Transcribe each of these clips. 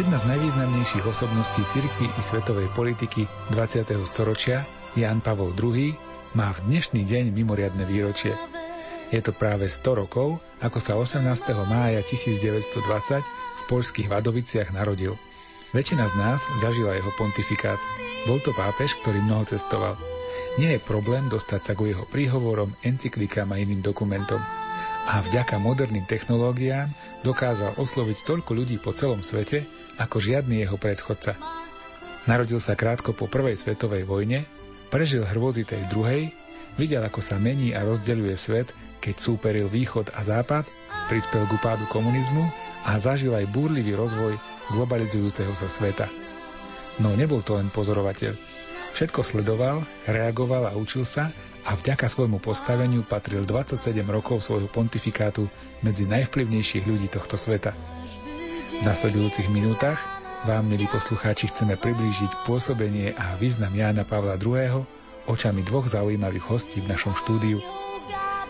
Jedna z najvýznamnejších osobností cirkvy i svetovej politiky 20. storočia, Jan Pavol II, má v dnešný deň mimoriadne výročie. Je to práve 100 rokov, ako sa 18. mája 1920 v poľských Vadoviciach narodil. Väčšina z nás zažila jeho pontifikát. Bol to pápež, ktorý mnoho cestoval. Nie je problém dostať sa ku jeho príhovorom, encyklikám a iným dokumentom. A vďaka moderným technológiám dokázal osloviť toľko ľudí po celom svete, ako žiadny jeho predchodca. Narodil sa krátko po prvej svetovej vojne, prežil hrôzy tej druhej, videl, ako sa mení a rozdeľuje svet, keď súperil východ a západ, prispel k upádu komunizmu a zažil aj búrlivý rozvoj globalizujúceho sa sveta. No nebol to len pozorovateľ. Všetko sledoval, reagoval a učil sa a vďaka svojmu postaveniu patril 27 rokov svojho pontifikátu medzi najvplyvnejších ľudí tohto sveta. V nasledujúcich minútach vám, milí poslucháči, chceme priblížiť pôsobenie a význam Jána Pavla II. očami dvoch zaujímavých hostí v našom štúdiu.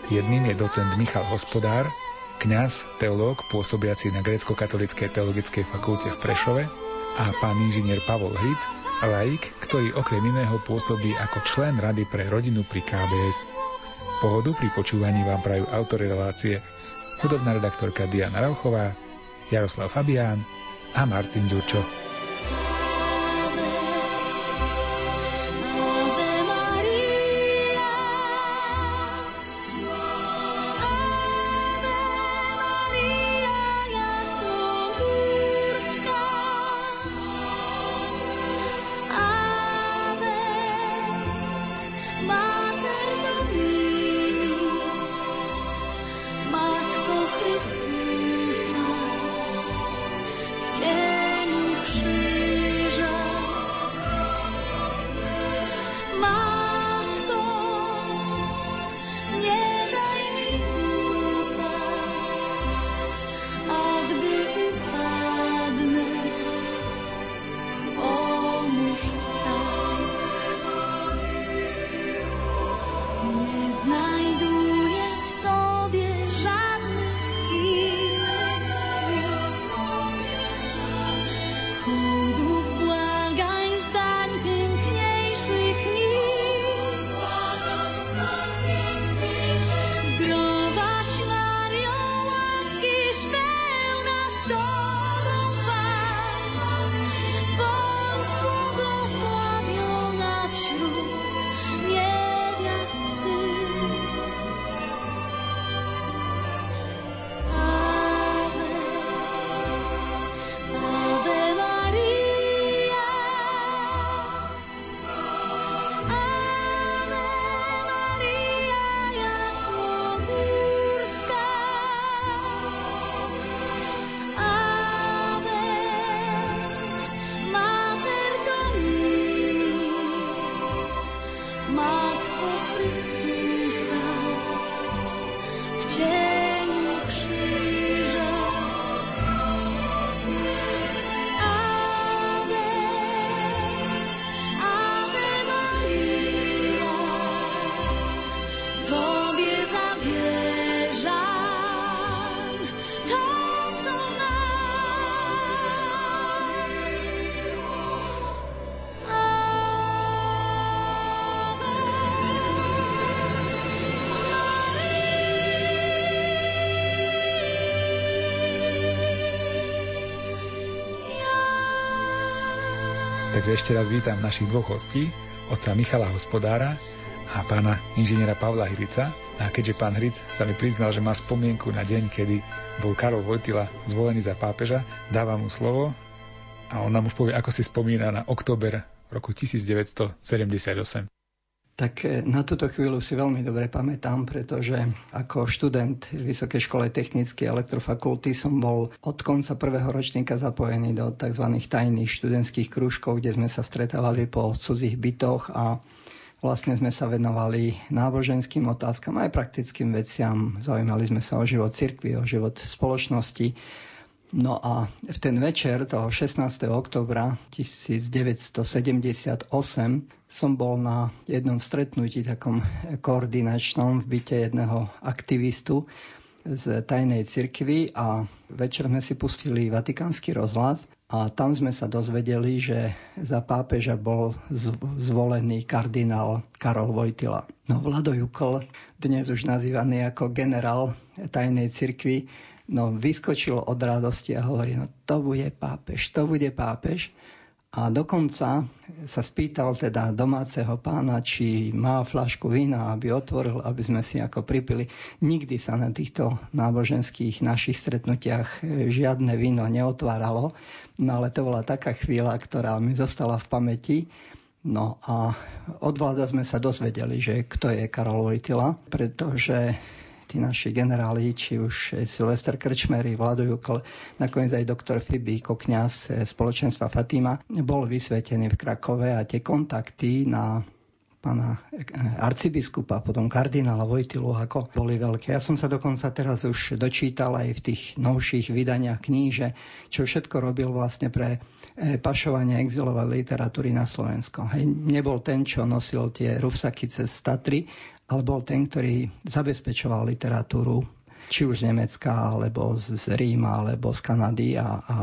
Jedným je docent Michal Hospodár, kňaz, teológ pôsobiaci na grécko-katolíckej teologickej fakulte v Prešove a pán inžinier Pavol Hric, laik, ktorý okrem iného pôsobí ako člen Rady pre rodinu pri KBS. Pohodu pri počúvaní vám prajú autory relácie hudobná redaktorka Diana Rauchová, Jaroslav Fabián a Martin Ďurčo. Takže ešte raz vítam našich dvoch hostí, otca Michala Hospodára a pána inžiniera Pavla Hrica. A keďže pán Hric sa mi priznal, že má spomienku na deň, kedy bol Karol Vojtila zvolený za pápeža, dávam mu slovo a on nám už povie, ako si spomína na október roku 1978. Tak e, na túto chvíľu si veľmi dobre pamätám, pretože ako študent Vysokej škole technickej elektrofakulty som bol od konca prvého ročníka zapojený do tzv. tajných študentských krúžkov, kde sme sa stretávali po cudzích bytoch a vlastne sme sa venovali náboženským otázkam aj praktickým veciam. Zaujímali sme sa o život cirkvi, o život spoločnosti. No a v ten večer toho 16. oktobra 1978 som bol na jednom stretnutí takom koordinačnom v byte jedného aktivistu z tajnej cirkvi a večer sme si pustili Vatikánsky rozhlas a tam sme sa dozvedeli, že za pápeža bol zvolený kardinál Karol Vojtila. No Vlado Jukol, dnes už nazývaný ako generál tajnej cirkvi, no vyskočil od radosti a hovorí, no to bude pápež, to bude pápež. A dokonca sa spýtal teda domáceho pána, či má flašku vína, aby otvoril, aby sme si ako pripili. Nikdy sa na týchto náboženských našich stretnutiach žiadne víno neotváralo, no ale to bola taká chvíľa, ktorá mi zostala v pamäti. No a od vláda sme sa dozvedeli, že kto je Karol Vojtila, pretože tí naši generáli, či už Silvester Krčmery, Vlado Jukl, nakoniec aj doktor Fibi, ako kniaz spoločenstva Fatima, bol vysvetený v Krakove a tie kontakty na pána arcibiskupa, potom kardinála Vojtilu, ako boli veľké. Ja som sa dokonca teraz už dočítal aj v tých novších vydaniach kníže, čo všetko robil vlastne pre e, pašovanie exilovej literatúry na Slovensko. Hej, nebol ten, čo nosil tie rufsaky cez Tatry, ale bol ten, ktorý zabezpečoval literatúru či už z Nemecka, alebo z, Ríma, alebo z Kanady a, a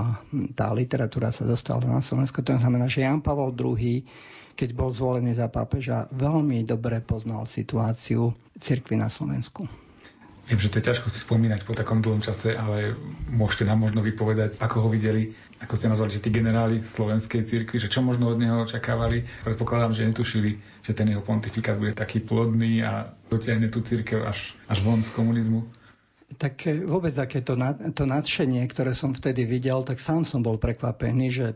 tá literatúra sa dostala na Slovensko. To znamená, že Jan Pavel II, keď bol zvolený za pápeža, veľmi dobre poznal situáciu cirkvy na Slovensku. Viem, že to je ťažko si spomínať po takom dlhom čase, ale môžete nám možno vypovedať, ako ho videli ako ste nazvali, že tí generáli slovenskej cirkvi, že čo možno od neho očakávali. Predpokladám, že netušili, že ten jeho pontifikát bude taký plodný a dotiahne tú cirkev až, až von z komunizmu. Tak eh, vôbec aké to, to nadšenie, ktoré som vtedy videl, tak sám som bol prekvapený, že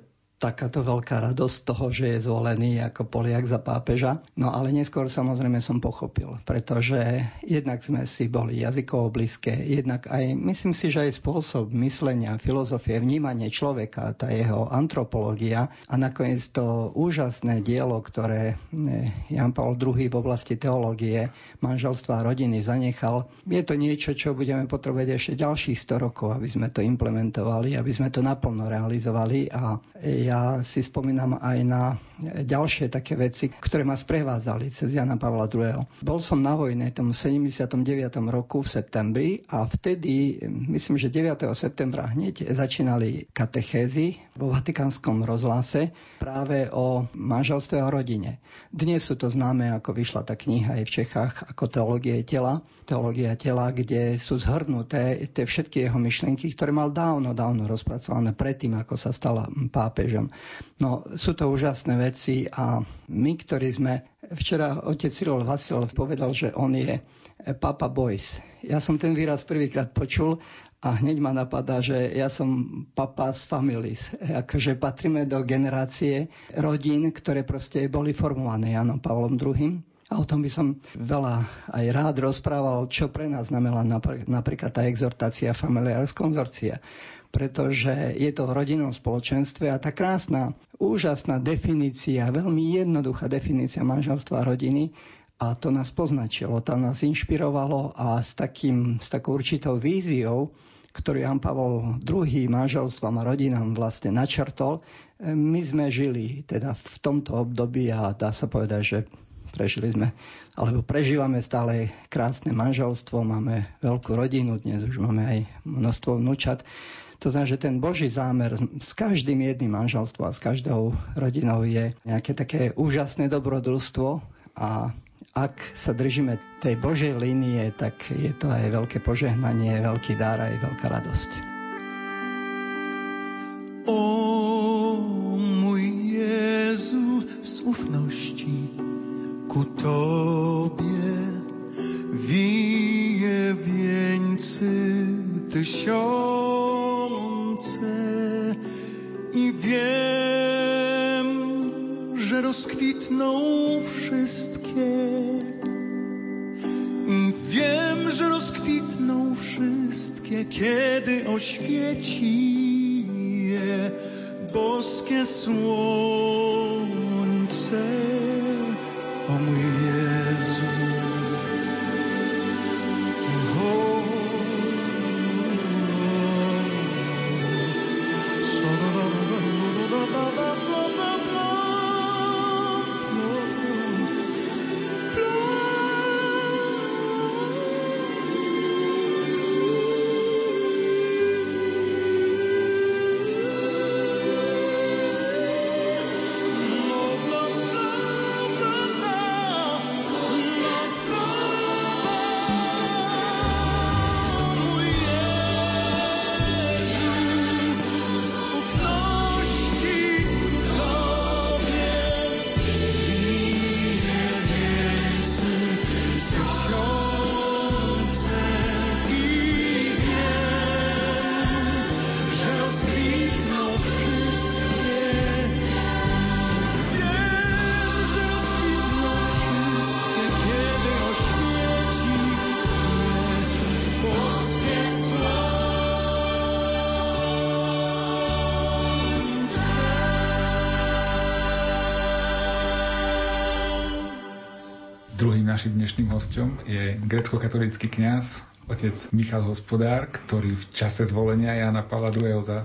takáto veľká radosť toho, že je zvolený ako Poliak za pápeža. No ale neskôr samozrejme som pochopil, pretože jednak sme si boli jazykovo blízke, jednak aj myslím si, že aj spôsob myslenia, filozofie, vnímanie človeka, tá jeho antropológia a nakoniec to úžasné dielo, ktoré eh, Jan Paul II v oblasti teológie, manželstva a rodiny zanechal, je to niečo, čo budeme potrebovať ešte ďalších 100 rokov, aby sme to implementovali, aby sme to naplno realizovali a ja ja si spomínam aj na ďalšie také veci, ktoré ma sprevádzali cez Jana Pavla II. Bol som na vojne tomu 79. roku v septembri a vtedy, myslím, že 9. septembra hneď začínali katechézy vo Vatikánskom rozhlase práve o manželstve a rodine. Dnes sú to známe, ako vyšla tá kniha aj v Čechách, ako teológie tela, teológia tela, kde sú zhrnuté tie všetky jeho myšlienky, ktoré mal dávno, dávno rozpracované predtým, ako sa stala pápežom. No, sú to úžasné veci a my, ktorí sme... Včera otec Cyril Vasil povedal, že on je Papa Boys. Ja som ten výraz prvýkrát počul a hneď ma napadá, že ja som papa z families. Akože patríme do generácie rodín, ktoré proste boli formované Janom Pavlom II. A o tom by som veľa aj rád rozprával, čo pre nás znamená napríklad tá exhortácia familiaris konzorcia pretože je to v rodinnom spoločenstve a tá krásna, úžasná definícia, veľmi jednoduchá definícia manželstva a rodiny a to nás poznačilo, to nás inšpirovalo a s, takým, s takou určitou víziou, ktorú Jan Pavol II manželstvom a rodinám vlastne načrtol, my sme žili teda v tomto období a dá sa povedať, že prežili sme, alebo prežívame stále krásne manželstvo, máme veľkú rodinu, dnes už máme aj množstvo vnúčat. To znamená, že ten Boží zámer s každým jedným manželstvom a s každou rodinou je nejaké také úžasné dobrodružstvo a ak sa držíme tej Božej línie, tak je to aj veľké požehnanie, veľký dar aj veľká radosť. O mój Jezu, z ufności ku Tobie wije wieńcy tysiąc rozkwitną wszystkie. Wiem, że rozkwitną wszystkie, kiedy oświeci je boskie słońce. O mój našim dnešným hostom je grecko-katolícky kňaz, otec Michal Hospodár, ktorý v čase zvolenia Jana Pavla II. za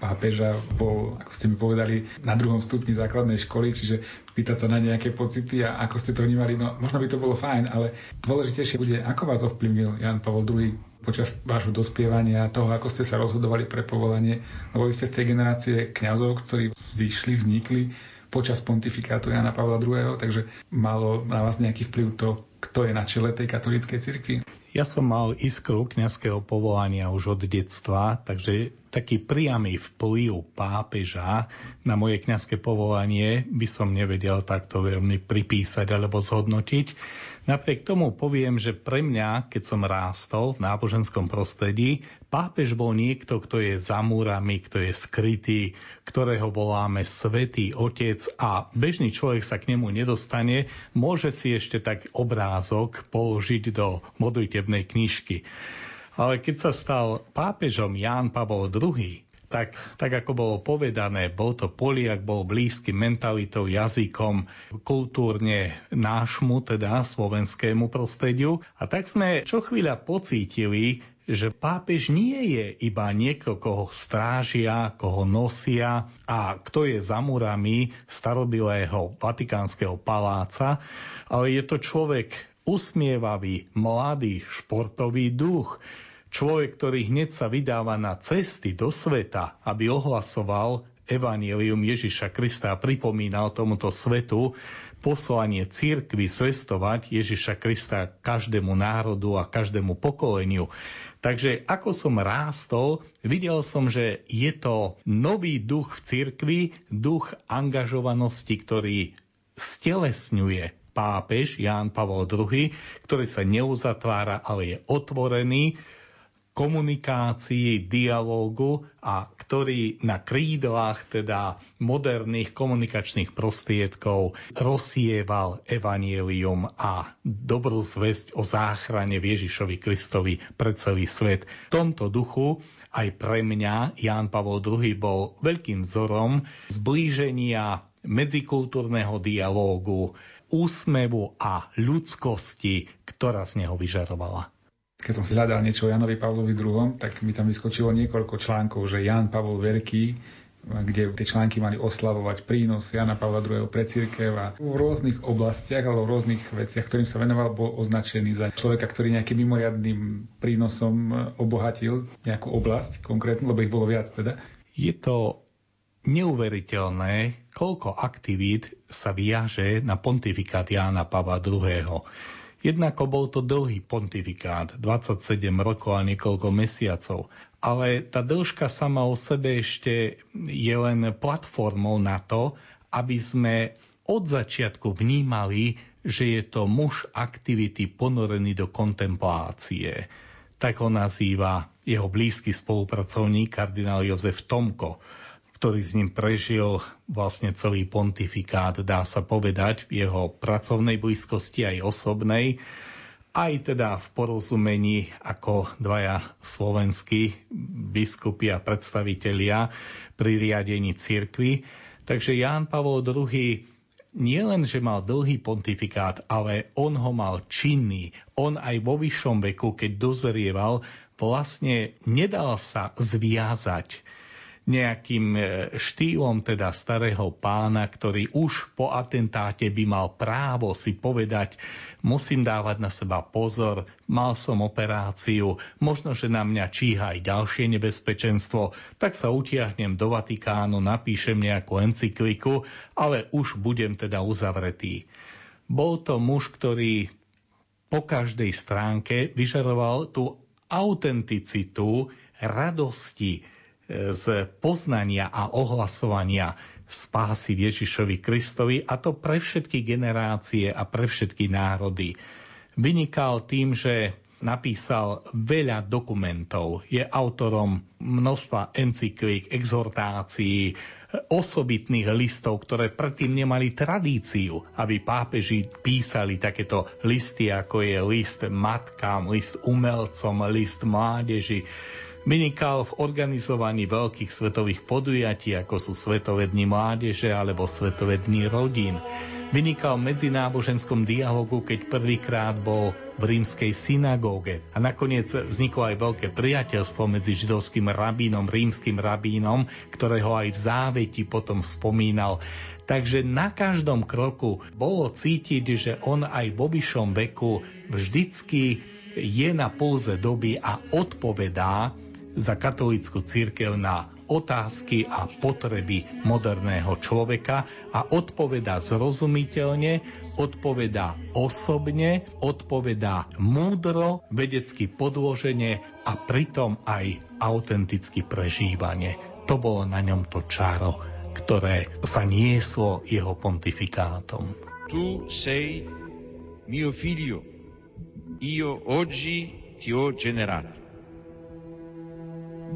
pápeža bol, ako ste mi povedali, na druhom stupni základnej školy, čiže pýtať sa na nejaké pocity a ako ste to vnímali, no možno by to bolo fajn, ale dôležitejšie bude, ako vás ovplyvnil Jan Pavel II počas vášho dospievania, toho, ako ste sa rozhodovali pre povolanie, lebo vy ste z tej generácie kňazov, ktorí zišli, vznikli počas pontifikátu Jana Pavla II, takže malo na vás nejaký vplyv to, kto je na čele tej katolíckej cirkvi? Ja som mal iskru kňazského povolania už od detstva, takže taký priamy vplyv pápeža na moje kňazské povolanie by som nevedel takto veľmi pripísať alebo zhodnotiť. Napriek tomu poviem, že pre mňa, keď som rástol v náboženskom prostredí, pápež bol niekto, kto je za múrami, kto je skrytý, ktorého voláme Svetý Otec a bežný človek sa k nemu nedostane, môže si ešte tak obrázok položiť do modlitebnej knižky. Ale keď sa stal pápežom Ján Pavol II, tak, tak ako bolo povedané, bol to Poliak, bol blízky mentalitou, jazykom, kultúrne nášmu, teda slovenskému prostrediu. A tak sme čo chvíľa pocítili, že pápež nie je iba niekto, koho strážia, koho nosia a kto je za murami starobilého vatikánskeho paláca, ale je to človek usmievavý, mladý, športový duch, Človek, ktorý hneď sa vydáva na cesty do sveta, aby ohlasoval Evangelium Ježiša Krista a pripomínal tomuto svetu poslanie církvy zvestovať Ježiša Krista každému národu a každému pokoleniu. Takže ako som rástol, videl som, že je to nový duch v cirkvi, duch angažovanosti, ktorý stelesňuje pápež Ján Pavol II, ktorý sa neuzatvára, ale je otvorený komunikácii, dialógu a ktorý na krídlach teda moderných komunikačných prostriedkov rozsieval evanielium a dobrú zväzť o záchrane Ježišovi Kristovi pre celý svet. V tomto duchu aj pre mňa Ján Pavol II bol veľkým vzorom zblíženia medzikultúrneho dialógu, úsmevu a ľudskosti, ktorá z neho vyžarovala keď som si hľadal niečo o Janovi Pavlovi II, tak mi tam vyskočilo niekoľko článkov, že Jan Pavol Veľký, kde tie články mali oslavovať prínos Jana Pavla II pre církev a v rôznych oblastiach alebo v rôznych veciach, ktorým sa venoval, bol označený za človeka, ktorý nejakým mimoriadným prínosom obohatil nejakú oblasť konkrétnu, lebo ich bolo viac teda. Je to neuveriteľné, koľko aktivít sa viaže na pontifikát Jána Pavla II. Jednako bol to dlhý pontifikát, 27 rokov a niekoľko mesiacov, ale tá dĺžka sama o sebe ešte je len platformou na to, aby sme od začiatku vnímali, že je to muž aktivity ponorený do kontemplácie. Tak ho nazýva jeho blízky spolupracovník kardinál Jozef Tomko ktorý s ním prežil vlastne celý pontifikát, dá sa povedať, v jeho pracovnej blízkosti aj osobnej, aj teda v porozumení ako dvaja slovenskí biskupy a predstavitelia pri riadení cirkvy. Takže Ján Pavol II nie len, že mal dlhý pontifikát, ale on ho mal činný. On aj vo vyššom veku, keď dozrieval, vlastne nedal sa zviazať nejakým e, štýlom teda starého pána, ktorý už po atentáte by mal právo si povedať, musím dávať na seba pozor, mal som operáciu, možno, že na mňa číha aj ďalšie nebezpečenstvo, tak sa utiahnem do Vatikánu, napíšem nejakú encykliku, ale už budem teda uzavretý. Bol to muž, ktorý po každej stránke vyžaroval tú autenticitu radosti, z poznania a ohlasovania spásy Ježišovi Kristovi a to pre všetky generácie a pre všetky národy. Vynikal tým, že napísal veľa dokumentov, je autorom množstva encyklík, exhortácií, osobitných listov, ktoré predtým nemali tradíciu, aby pápeži písali takéto listy, ako je list matkám, list umelcom, list mládeži Vynikal v organizovaní veľkých svetových podujatí, ako sú Svetové dni mládeže alebo Svetové dni rodín. Vynikal v medzináboženskom dialogu, keď prvýkrát bol v rímskej synagóge. A nakoniec vzniklo aj veľké priateľstvo medzi židovským rabínom, rímským rabínom, ktorého aj v záveti potom spomínal. Takže na každom kroku bolo cítiť, že on aj vo vyššom veku vždycky je na pulze doby a odpovedá za katolícku církev na otázky a potreby moderného človeka a odpovedá zrozumiteľne, odpovedá osobne, odpovedá múdro, vedecky podložene a pritom aj autenticky prežívanie. To bolo na ňom to čaro, ktoré sa nieslo jeho pontifikátom. Tu sei mio figlio, io oggi ti ho generato.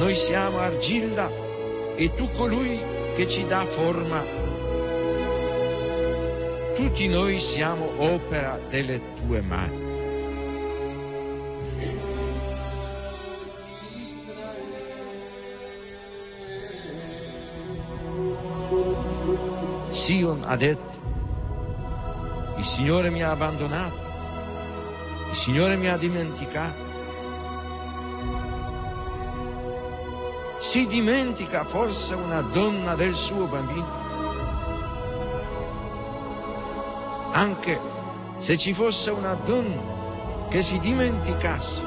noi siamo argilla e tu colui che ci dà forma. Tutti noi siamo opera delle tue mani. Sion ha detto, il Signore mi ha abbandonato, il Signore mi ha dimenticato. Si dimentica forse una donna del suo bambino? Anche se ci fosse una donna che si dimenticasse,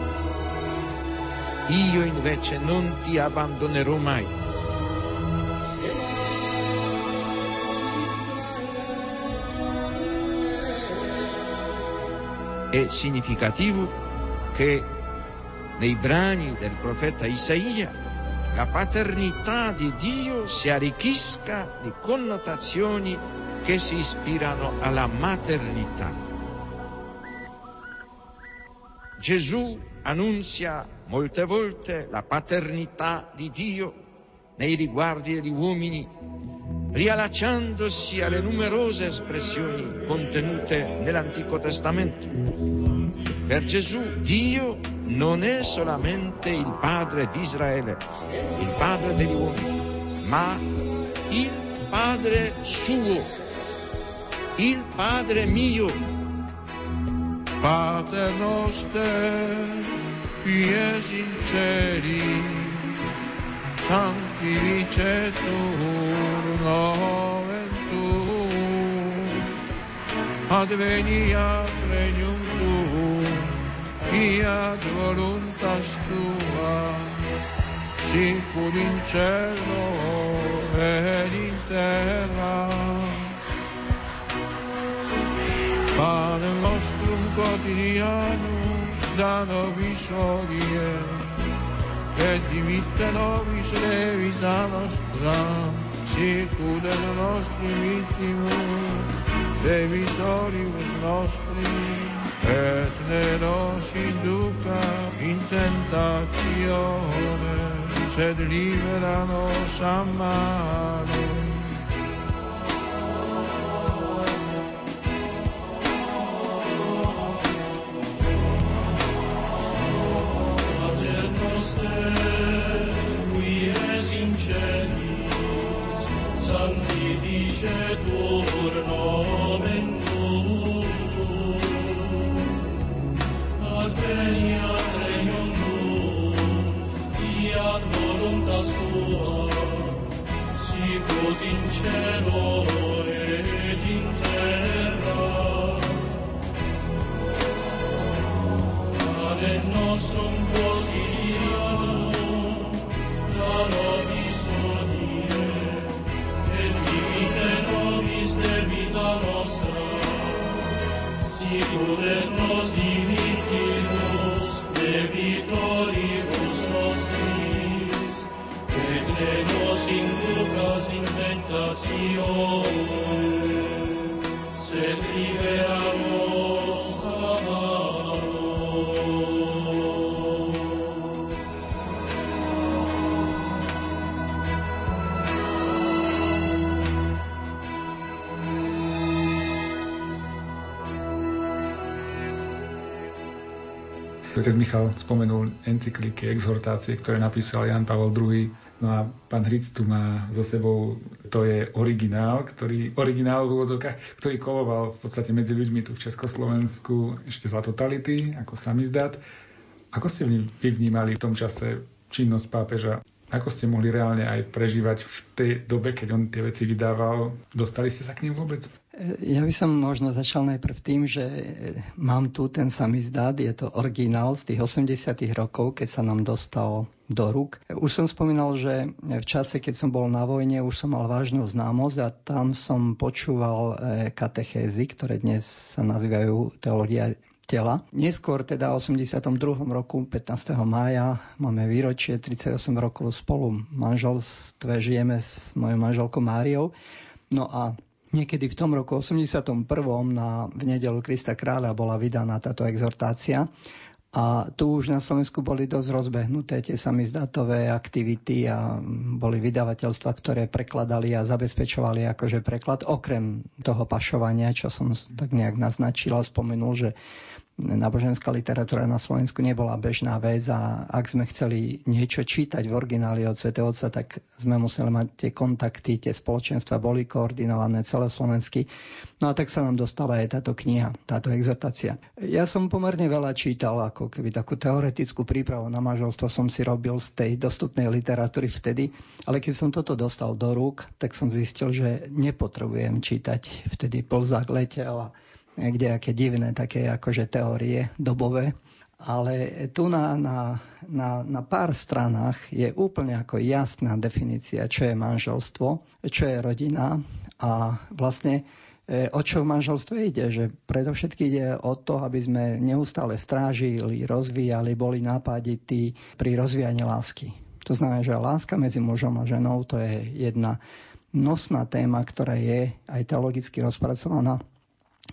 io invece non ti abbandonerò mai. È significativo che nei brani del profeta Isaia la paternità di Dio si arricchisca di connotazioni che si ispirano alla maternità. Gesù annunzia molte volte la paternità di Dio nei riguardi degli uomini, riallacciandosi alle numerose espressioni contenute nell'Antico Testamento. Per Gesù Dio non è solamente il Padre di Israele, il Padre degli uomini, ma il Padre suo, il Padre mio. Pater noster, pies in celi, sanctificetur nomen tuum, adveniat regnum fiat voluntas tua, sicur in cielo ed in terra. Pane nostrum quotidianum da nobis odie, et dimitte nobis levita nostra, sicur et nostri vittimus, debitoribus nostri, et ne nos induca in tentazione, sed libera nos a mano. Qui es in celis, sanctificetur nomen Otec Michal spomenul encykliky, exhortácie, ktoré napísal Jan Pavel II. No a pán Hric tu má so sebou, to je originál, ktorý, originál v úvodzovkách, ktorý koloval v podstate medzi ľuďmi tu v Československu ešte za totality, ako samizdat. Ako ste vy vnímali v tom čase činnosť pápeža? Ako ste mohli reálne aj prežívať v tej dobe, keď on tie veci vydával? Dostali ste sa k ním vôbec? Ja by som možno začal najprv tým, že mám tu ten samý zdát, je to originál z tých 80 rokov, keď sa nám dostal do rúk. Už som spomínal, že v čase, keď som bol na vojne, už som mal vážnu známosť a tam som počúval e, katechézy, ktoré dnes sa nazývajú teológia tela. Neskôr teda v 82. roku, 15. mája, máme výročie 38 rokov spolu manželstve, žijeme s mojou manželkou Máriou. No a Niekedy v tom roku 81. Na, v nedelu Krista kráľa bola vydaná táto exhortácia a tu už na Slovensku boli dosť rozbehnuté tie samizdatové aktivity a boli vydavateľstva, ktoré prekladali a zabezpečovali akože preklad, okrem toho pašovania, čo som tak nejak naznačil a spomenul, že náboženská literatúra na Slovensku nebola bežná vec a ak sme chceli niečo čítať v origináli od Sv. Otca, tak sme museli mať tie kontakty, tie spoločenstva boli koordinované celoslovensky. No a tak sa nám dostala aj táto kniha, táto exhortácia. Ja som pomerne veľa čítal, ako keby takú teoretickú prípravu na manželstvo som si robil z tej dostupnej literatúry vtedy, ale keď som toto dostal do rúk, tak som zistil, že nepotrebujem čítať vtedy Plzák letel a kde aké divné také akože teórie dobové. Ale tu na, na, na, na pár stranách je úplne ako jasná definícia, čo je manželstvo, čo je rodina a vlastne e, o čo v manželstve ide, že predovšetky ide o to, aby sme neustále strážili, rozvíjali, boli nápadití pri rozvíjaní lásky. To znamená, že láska medzi mužom a ženou to je jedna nosná téma, ktorá je aj teologicky rozpracovaná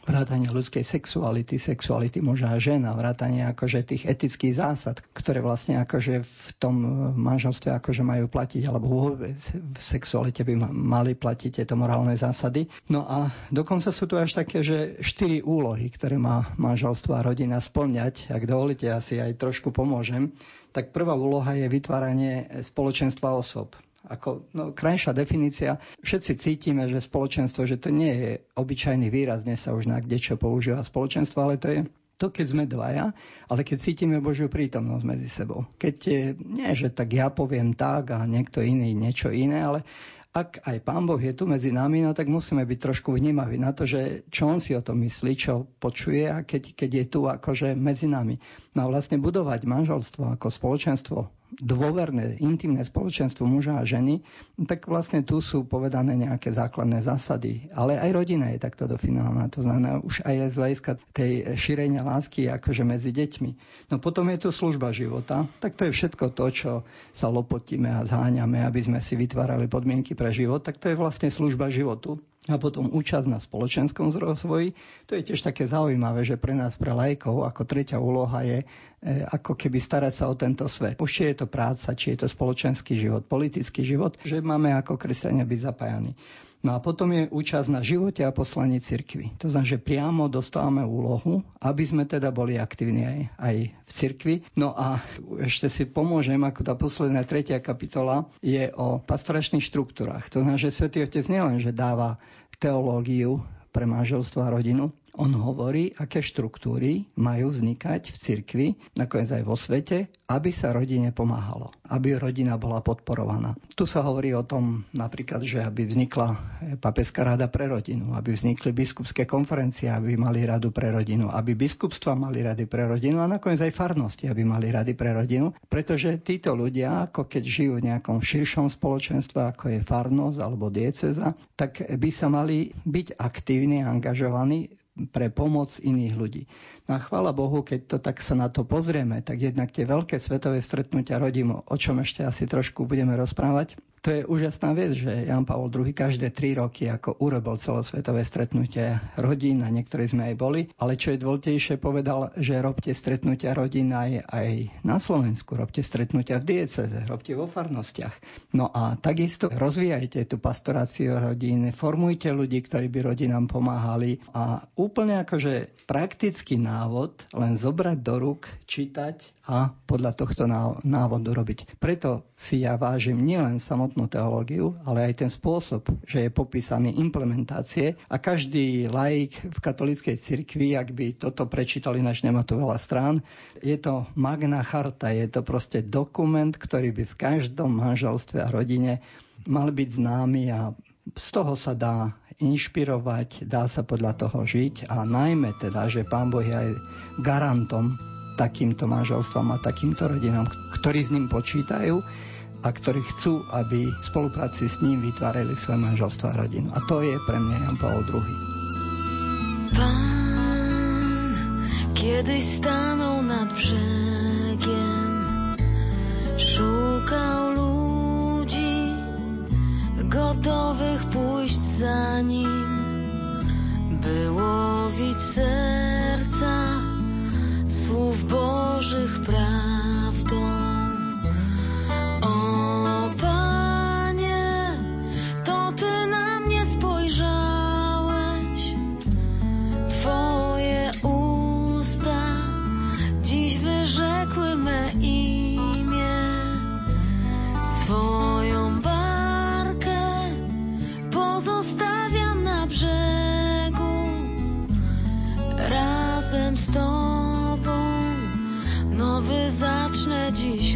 vrátanie ľudskej sexuality, sexuality muža a žena, vrátanie akože tých etických zásad, ktoré vlastne akože v tom manželstve akože majú platiť, alebo v sexualite by mali platiť tieto morálne zásady. No a dokonca sú tu až také, že štyri úlohy, ktoré má manželstvo a rodina splňať. Ak dovolíte, asi aj trošku pomôžem. Tak prvá úloha je vytváranie spoločenstva osob ako no, krajšia definícia. Všetci cítime, že spoločenstvo, že to nie je obyčajný výraz, dnes sa už na kde čo používa spoločenstvo, ale to je to, keď sme dvaja, ale keď cítime Božiu prítomnosť medzi sebou. Keď je, nie, že tak ja poviem tak a niekto iný niečo iné, ale ak aj Pán Boh je tu medzi nami, no tak musíme byť trošku vnímaví na to, že čo on si o tom myslí, čo počuje a keď, keď je tu akože medzi nami. No a vlastne budovať manželstvo ako spoločenstvo dôverné, intimné spoločenstvo muža a ženy, tak vlastne tu sú povedané nejaké základné zásady. Ale aj rodina je takto definovaná. To znamená už aj z hľadiska tej šírenia lásky akože medzi deťmi. No potom je tu služba života. Tak to je všetko to, čo sa lopotíme a zháňame, aby sme si vytvárali podmienky pre život. Tak to je vlastne služba životu a potom účasť na spoločenskom rozvoji. To je tiež také zaujímavé, že pre nás, pre lajkov, ako tretia úloha je ako keby starať sa o tento svet. Už či je to práca, či je to spoločenský život, politický život, že máme ako kresťania byť zapájani. No a potom je účasť na živote a poslaní cirkvi. To znamená, že priamo dostávame úlohu, aby sme teda boli aktívni aj, aj v cirkvi. No a ešte si pomôžem, ako tá posledná tretia kapitola je o pastoračných štruktúrach. To znamená, že Svetý Otec nielen, že dáva teológiu pre manželstvo a rodinu, on hovorí, aké štruktúry majú vznikať v cirkvi, nakoniec aj vo svete, aby sa rodine pomáhalo, aby rodina bola podporovaná. Tu sa hovorí o tom napríklad, že aby vznikla papeská rada pre rodinu, aby vznikli biskupské konferencie, aby mali radu pre rodinu, aby biskupstva mali rady pre rodinu a nakoniec aj farnosti, aby mali rady pre rodinu, pretože títo ľudia, ako keď žijú v nejakom širšom spoločenstve, ako je farnosť alebo dieceza, tak by sa mali byť aktívni a angažovaní pre pomoc iných ľudí. No a chvála Bohu, keď to tak sa na to pozrieme, tak jednak tie veľké svetové stretnutia rodím, o čom ešte asi trošku budeme rozprávať, To je úžasná vec, že Jan Pavel II každé tri roky ako urobil celosvetové stretnutie rodín, a niektorí sme aj boli, ale čo je dôležitejšie, povedal, že robte stretnutia rodín aj, aj na Slovensku, robte stretnutia v dieceze, robte vo farnostiach. No a takisto rozvíjajte tú pastoráciu rodín, formujte ľudí, ktorí by rodinám pomáhali a úplne akože praktický návod len zobrať do rúk, čítať a podľa tohto návodu robiť. Preto si ja vážim nielen samotnú teológiu, ale aj ten spôsob, že je popísaný implementácie a každý laik v katolíckej cirkvi, ak by toto prečítali, ináč nemá to veľa strán, je to magna charta, je to proste dokument, ktorý by v každom manželstve a rodine mal byť známy a z toho sa dá inšpirovať, dá sa podľa toho žiť a najmä teda, že Pán Boh je aj garantom takýmto manželstvom a takýmto rodinám, ktorí s ním počítajú a ktorí chcú, aby v spolupráci s ním vytvárali svoje manželstvo a rodinu. A to je pre mňa Jan Pavel II. Pán, kiedyś stanął nad brzegiem, szukał ludzi, gotowych pójść za nim, by łowić serca słów Bożych prawdą. Z Tobą. Nowy zacznę dziś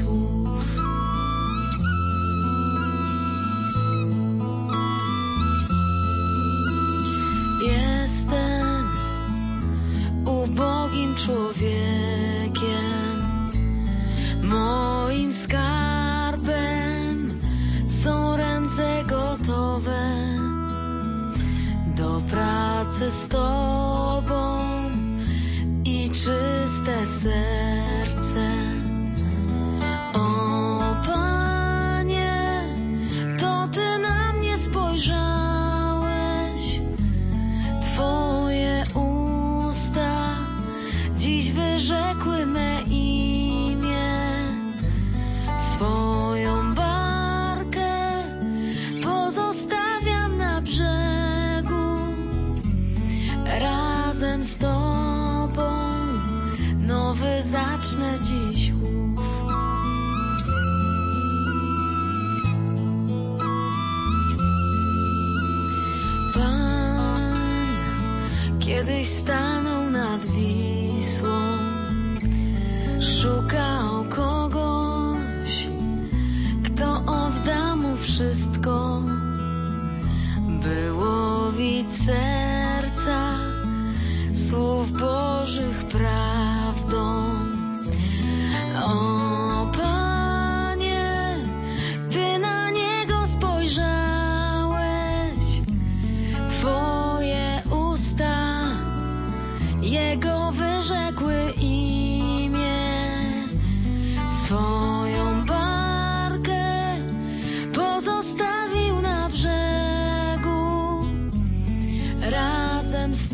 razem z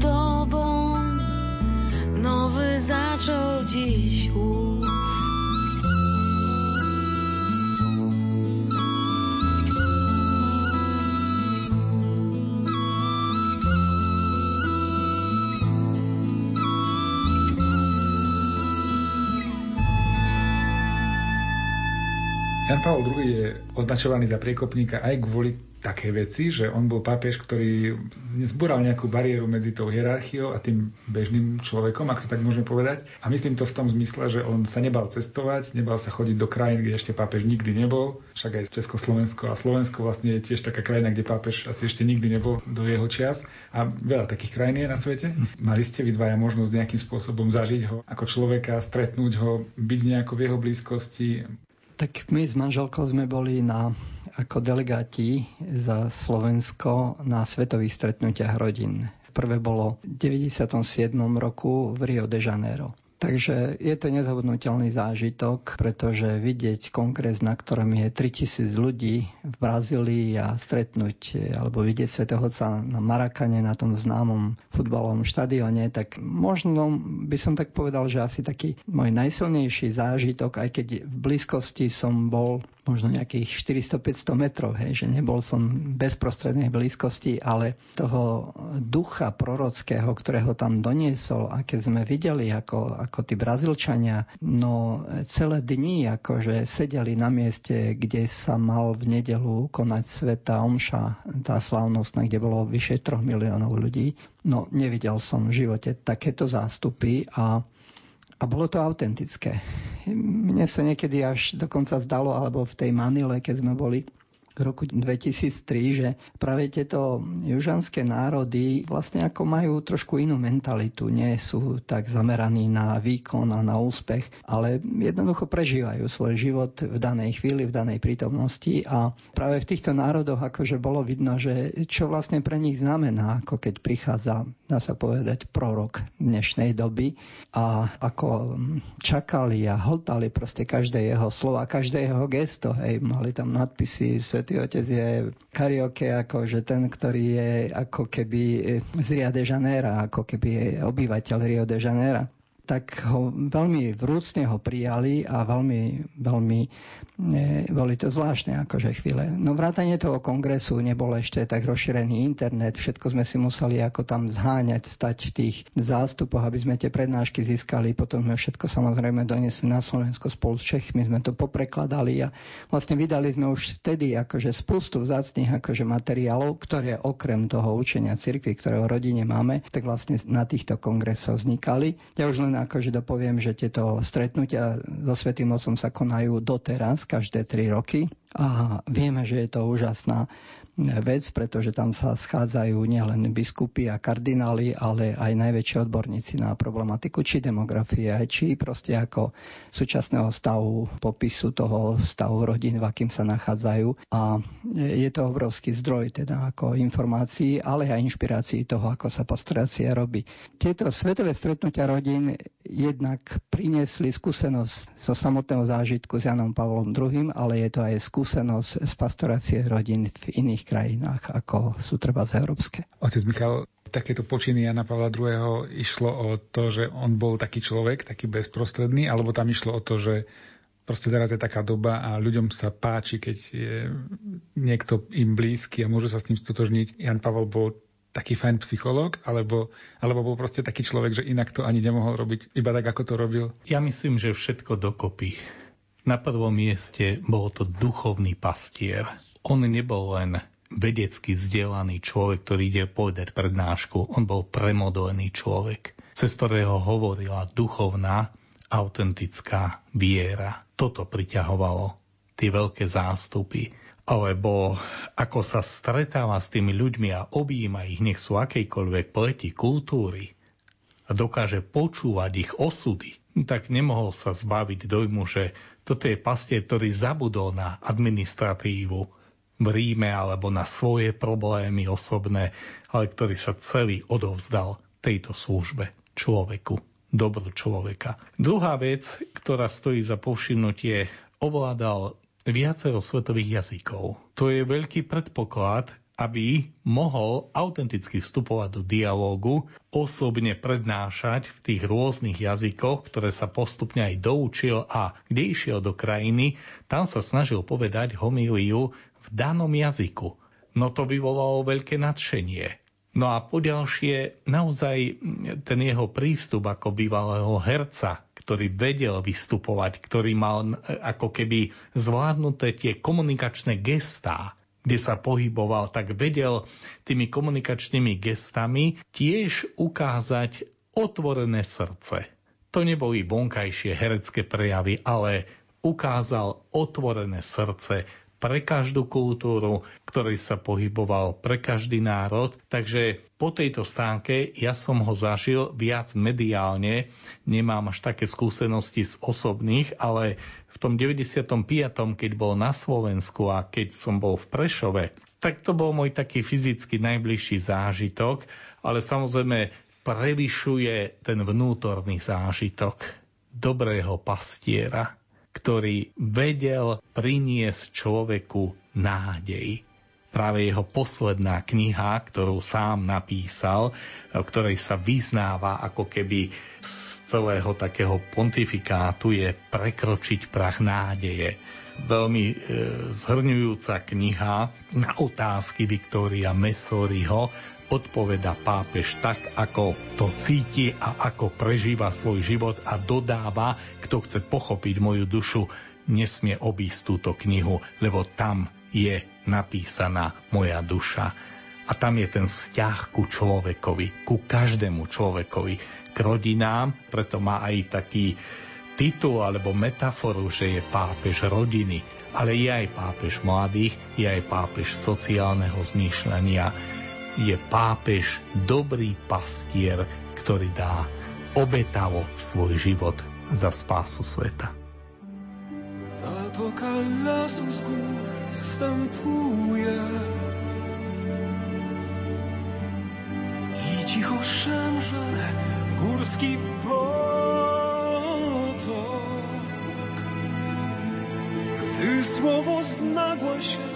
Jan Pavel II je označovaný za priekopníka aj kvôli také veci, že on bol pápež, ktorý zbúral nejakú bariéru medzi tou hierarchiou a tým bežným človekom, ak to tak môžeme povedať. A myslím to v tom zmysle, že on sa nebal cestovať, nebal sa chodiť do krajín, kde ešte pápež nikdy nebol. Však aj Československo a Slovensko vlastne je tiež taká krajina, kde pápež asi ešte nikdy nebol do jeho čias. A veľa takých krajín je na svete. Mali ste vy dvaja možnosť nejakým spôsobom zažiť ho ako človeka, stretnúť ho, byť nejako v jeho blízkosti. Tak my s manželkou sme boli na, ako delegáti za Slovensko na svetových stretnutiach rodín. Prvé bolo v 97. roku v Rio de Janeiro. Takže je to nezabudnutelný zážitok, pretože vidieť kongres, na ktorom je 3000 ľudí v Brazílii a stretnúť alebo vidieť Svetehoca na Marakane, na tom známom futbalovom štadióne, tak možno by som tak povedal, že asi taký môj najsilnejší zážitok, aj keď v blízkosti som bol možno nejakých 400-500 metrov, hej, že nebol som bezprostrednej blízkosti, ale toho ducha prorockého, ktorého tam doniesol a keď sme videli, ako, ako tí Brazílčania, no celé dni akože sedeli na mieste, kde sa mal v nedelu konať Sveta Omša, tá slávnostná, kde bolo vyše 3 miliónov ľudí. No nevidel som v živote takéto zástupy a a bolo to autentické. Mne sa niekedy až dokonca zdalo, alebo v tej Manile, keď sme boli v roku 2003, že práve tieto južanské národy vlastne ako majú trošku inú mentalitu. Nie sú tak zameraní na výkon a na úspech, ale jednoducho prežívajú svoj život v danej chvíli, v danej prítomnosti a práve v týchto národoch akože bolo vidno, že čo vlastne pre nich znamená, ako keď prichádza, dá sa povedať, prorok dnešnej doby a ako čakali a hltali proste každé jeho slova, každé jeho gesto, hej, mali tam nadpisy Svetý Otec je karaoke ako že ten, ktorý je ako keby z Rio de Janeiro, ako keby je obyvateľ Rio de Janeiro tak ho veľmi vrúcne ho prijali a veľmi, veľmi ne, boli to zvláštne akože chvíle. No vrátanie toho kongresu nebol ešte tak rozšírený internet, všetko sme si museli ako tam zháňať, stať v tých zástupoch, aby sme tie prednášky získali, potom sme všetko samozrejme donesli na Slovensko spolu s Čechmi, sme to poprekladali a vlastne vydali sme už vtedy akože spustu vzácných akože materiálov, ktoré okrem toho učenia cirkvi, ktoré v rodine máme, tak vlastne na týchto kongresoch vznikali. Ja už len akože dopoviem, že tieto stretnutia so Svetým Otcom sa konajú doteraz, každé tri roky. A vieme, že je to úžasná vec, pretože tam sa schádzajú nielen biskupy a kardináli, ale aj najväčší odborníci na problematiku či demografie, či proste ako súčasného stavu, popisu toho stavu rodín, v akým sa nachádzajú. A je to obrovský zdroj teda ako informácií, ale aj inšpirácií toho, ako sa pastorácia robí. Tieto svetové stretnutia rodín jednak priniesli skúsenosť zo samotného zážitku s Janom Pavlom II, ale je to aj skúsenosť z pastorácie rodín v iných krajinách, ako sú treba z európske. Otec Michal, takéto počiny Jana Pavla II. išlo o to, že on bol taký človek, taký bezprostredný, alebo tam išlo o to, že proste teraz je taká doba a ľuďom sa páči, keď je niekto im blízky a môžu sa s ním stotožniť. Jan Pavel bol taký fajn psychológ, alebo, alebo bol proste taký človek, že inak to ani nemohol robiť, iba tak, ako to robil? Ja myslím, že všetko dokopy. Na prvom mieste bol to duchovný pastier. On nebol len vedecky vzdelaný človek, ktorý ide povedať prednášku. On bol premodlený človek, cez ktorého hovorila duchovná, autentická viera. Toto priťahovalo tie veľké zástupy. Alebo ako sa stretáva s tými ľuďmi a objíma ich, nech sú akejkoľvek pleti kultúry a dokáže počúvať ich osudy, tak nemohol sa zbaviť dojmu, že toto je pastier, ktorý zabudol na administratívu, v Ríme alebo na svoje problémy osobné, ale ktorý sa celý odovzdal tejto službe človeku, dobru človeka. Druhá vec, ktorá stojí za povšimnutie, ovládal viacero svetových jazykov. To je veľký predpoklad, aby mohol autenticky vstupovať do dialógu, osobne prednášať v tých rôznych jazykoch, ktoré sa postupne aj doučil a kde išiel do krajiny, tam sa snažil povedať homíliu v danom jazyku. No to vyvolalo veľké nadšenie. No a poďalšie, naozaj ten jeho prístup ako bývalého herca, ktorý vedel vystupovať, ktorý mal ako keby zvládnuté tie komunikačné gestá, kde sa pohyboval, tak vedel tými komunikačnými gestami tiež ukázať otvorené srdce. To neboli vonkajšie herecké prejavy, ale ukázal otvorené srdce, pre každú kultúru, ktorý sa pohyboval pre každý národ. Takže po tejto stánke ja som ho zažil viac mediálne, nemám až také skúsenosti z osobných, ale v tom 95. keď bol na Slovensku a keď som bol v Prešove, tak to bol môj taký fyzicky najbližší zážitok, ale samozrejme prevyšuje ten vnútorný zážitok dobrého pastiera, ktorý vedel priniesť človeku nádej. Práve jeho posledná kniha, ktorú sám napísal, v ktorej sa vyznáva ako keby z celého takého pontifikátu je prekročiť prach nádeje. Veľmi e, zhrňujúca kniha na otázky Viktória Messoriho odpoveda pápež tak, ako to cíti a ako prežíva svoj život a dodáva, kto chce pochopiť moju dušu, nesmie obísť túto knihu, lebo tam je napísaná moja duša. A tam je ten vzťah ku človekovi, ku každému človekovi, k rodinám, preto má aj taký titul alebo metaforu, že je pápež rodiny, ale je aj pápež mladých, je aj pápež sociálneho zmýšľania, je pápež dobrý pastier, ktorý dá obetavo svoj život za spásu sveta. Zatoka lasu z gór zstępuje i cicho szemrze górski potok. Gdy słowo znagła się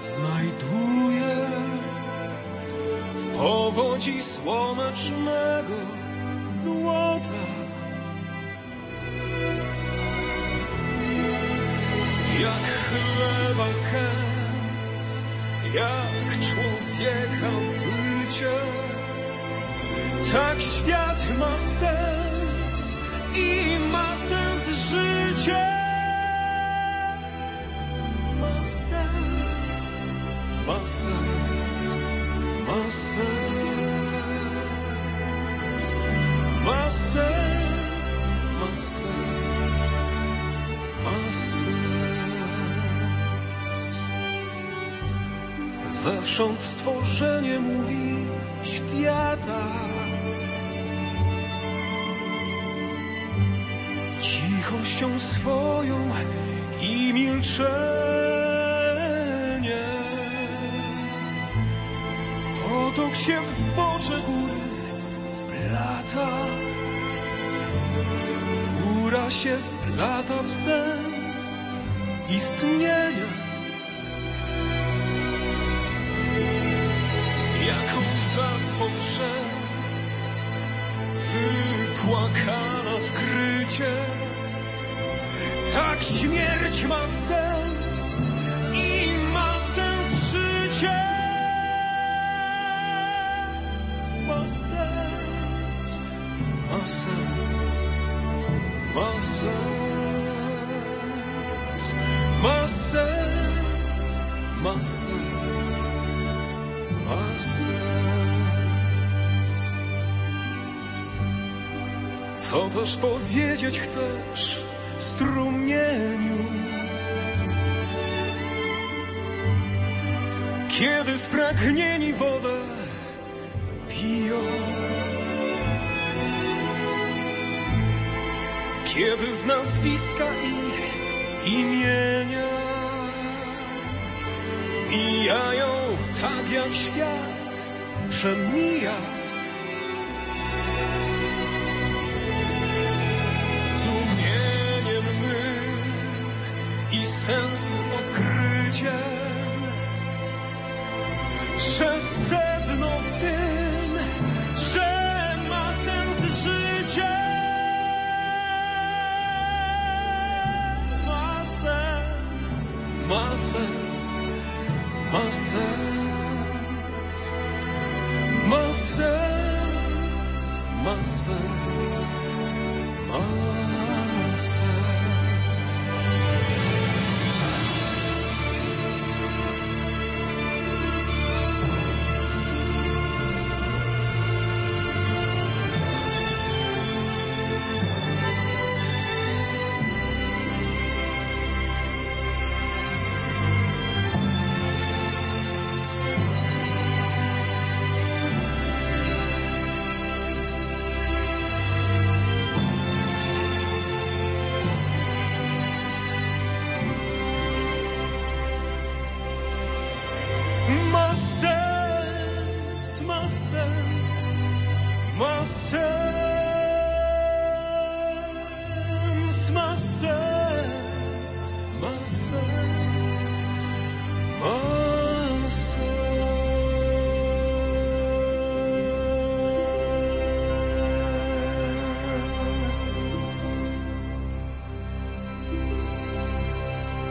znajduje powodzi słonecznego złota. Jak chleba kęs, jak człowieka bycie, tak świat ma sens i ma sens życie. Ma sens, ma sens, my sense. Zewsząd stworzenie mówi świata. Cichością swoją i milczeniem. Potok się w zbocze góry wplata. Góra się wplata w sens istnienia. Jaką zaspod rzęs wypłakana skrycie. Tak śmierć ma sens Co też powiedzieć chcesz strumieniu? Kiedy spragnieni wodę piją. Kiedy z nazwiska i imienia mijają tak jak świat przemija. Zdumieniem mym i sensu odkryciem, że sedno w tym, sens, ma sens, ma sens, ma sens, ma sens, ma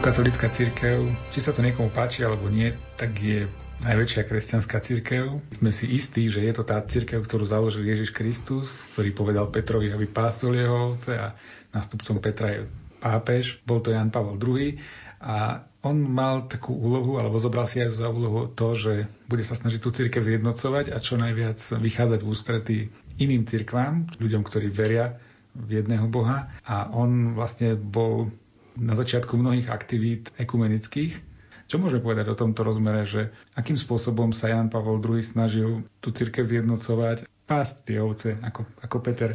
Katolická církev, či sa to niekomu páči alebo nie, tak je najväčšia kresťanská církev. Sme si istí, že je to tá církev, ktorú založil Ježiš Kristus, ktorý povedal Petrovi, aby pásol jeho ovce a nástupcom Petra je pápež. Bol to Jan Pavel II a on mal takú úlohu, alebo zobral si aj za úlohu to, že bude sa snažiť tú církev zjednocovať a čo najviac vychádzať v ústretí iným cirkvám, ľuďom, ktorí veria v jedného Boha. A on vlastne bol na začiatku mnohých aktivít ekumenických, čo môžeme povedať o tomto rozmere, že akým spôsobom sa Jan Pavol II snažil tú církev zjednocovať, pásť tie ovce, ako, ako Peter?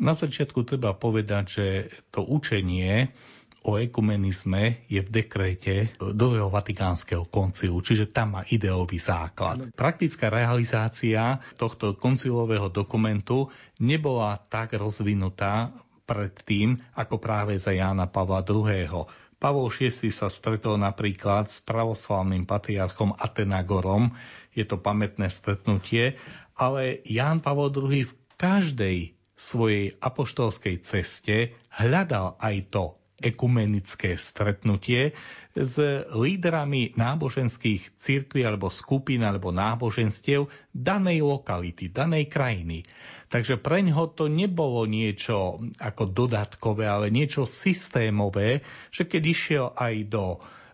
Na začiatku treba povedať, že to učenie o ekumenizme je v dekréte druhého Vatikánskeho koncilu, čiže tam má ideový základ. Praktická realizácia tohto koncilového dokumentu nebola tak rozvinutá predtým, ako práve za Jána Pavla II. Pavol VI sa stretol napríklad s pravoslavným patriarchom Atenagorom, je to pamätné stretnutie, ale Ján Pavol II v každej svojej apoštolskej ceste hľadal aj to ekumenické stretnutie s lídrami náboženských církví alebo skupín alebo náboženstiev danej lokality, danej krajiny. Takže pre ňoho to nebolo niečo ako dodatkové, ale niečo systémové, že keď išiel aj do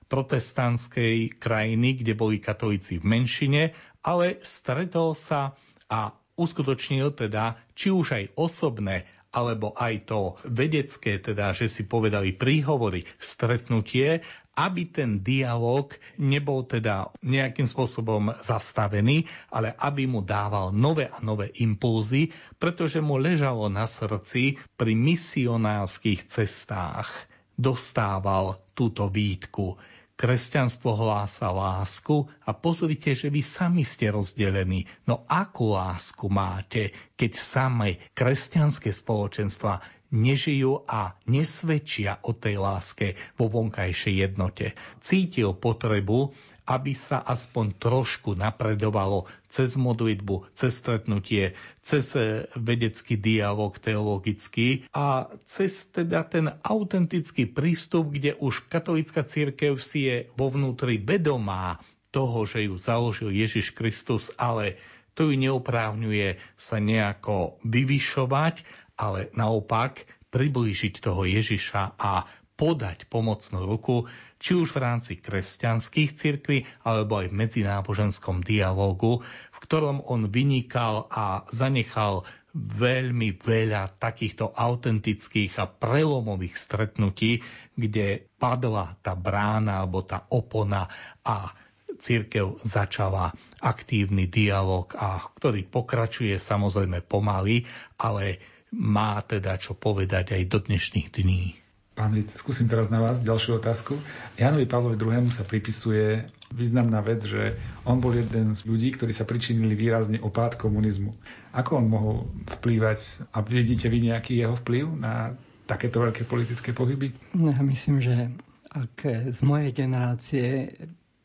protestantskej krajiny, kde boli katolíci v menšine, ale stretol sa a uskutočnil teda či už aj osobné alebo aj to vedecké, teda, že si povedali príhovory, stretnutie aby ten dialog nebol teda nejakým spôsobom zastavený, ale aby mu dával nové a nové impulzy, pretože mu ležalo na srdci pri misionárskych cestách. Dostával túto výtku. Kresťanstvo hlása lásku a pozrite, že vy sami ste rozdelení. No akú lásku máte, keď samé kresťanské spoločenstva nežijú a nesvedčia o tej láske vo vonkajšej jednote. Cítil potrebu, aby sa aspoň trošku napredovalo cez modlitbu, cez stretnutie, cez e, vedecký dialog teologický a cez teda ten autentický prístup, kde už katolická církev si je vo vnútri vedomá toho, že ju založil Ježiš Kristus, ale to ju neoprávňuje sa nejako vyvyšovať, ale naopak priblížiť toho Ježiša a podať pomocnú ruku, či už v rámci kresťanských cirkví, alebo aj v medzináboženskom dialogu, v ktorom on vynikal a zanechal veľmi veľa takýchto autentických a prelomových stretnutí, kde padla tá brána alebo tá opona a církev začala aktívny dialog, a ktorý pokračuje samozrejme pomaly, ale má teda čo povedať aj do dnešných dní. Pán Lic, skúsim teraz na vás ďalšiu otázku. Janovi Pavlovi II. sa pripisuje významná vec, že on bol jeden z ľudí, ktorí sa pričinili výrazne o pád komunizmu. Ako on mohol vplývať a vidíte vy nejaký jeho vplyv na takéto veľké politické pohyby? No, ja myslím, že ak z mojej generácie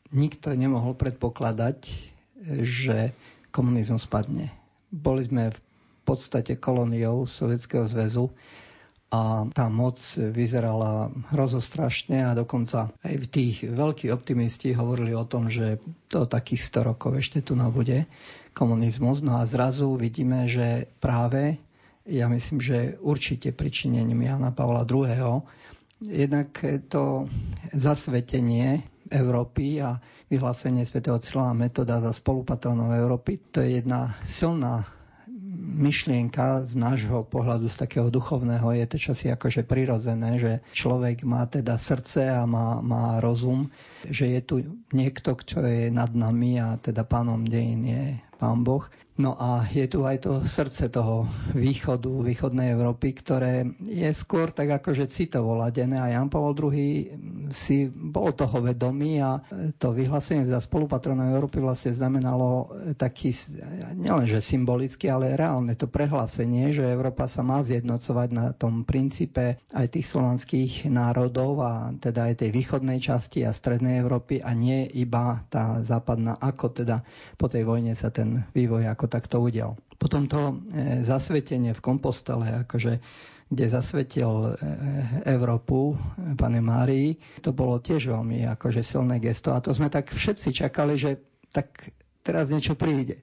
nikto nemohol predpokladať, že komunizmus spadne. Boli sme v podstate kolóniou Sovietskeho zväzu a tá moc vyzerala hrozostrašne a dokonca aj v tých veľkí optimisti hovorili o tom, že to takých 100 rokov ešte tu bude komunizmus. No a zrazu vidíme, že práve ja myslím, že určite pričinením Jana Pavla II. jednak to zasvetenie Európy a vyhlásenie svätého Cyrila metoda za spolupatronov Európy, to je jedna silná myšlienka z nášho pohľadu, z takého duchovného, je to čosi akože prirodzené, že človek má teda srdce a má, má rozum, že je tu niekto, kto je nad nami a teda pánom dejín je pán Boh. No a je tu aj to srdce toho východu, východnej Európy, ktoré je skôr tak akože citovo ladené. A Jan Pavel II si bol toho vedomý a to vyhlásenie za spolupatrona Európy vlastne znamenalo taký, nielenže symbolický, ale reálne to prehlásenie, že Európa sa má zjednocovať na tom princípe aj tých slovanských národov a teda aj tej východnej časti a strednej Európy a nie iba tá západná, ako teda po tej vojne sa ten vývoj ako takto udial. Potom to e, zasvetenie v Kompostele, akože kde zasvetil e, Európu, e, pane Márii, to bolo tiež veľmi akože silné gesto a to sme tak všetci čakali, že tak teraz niečo príde.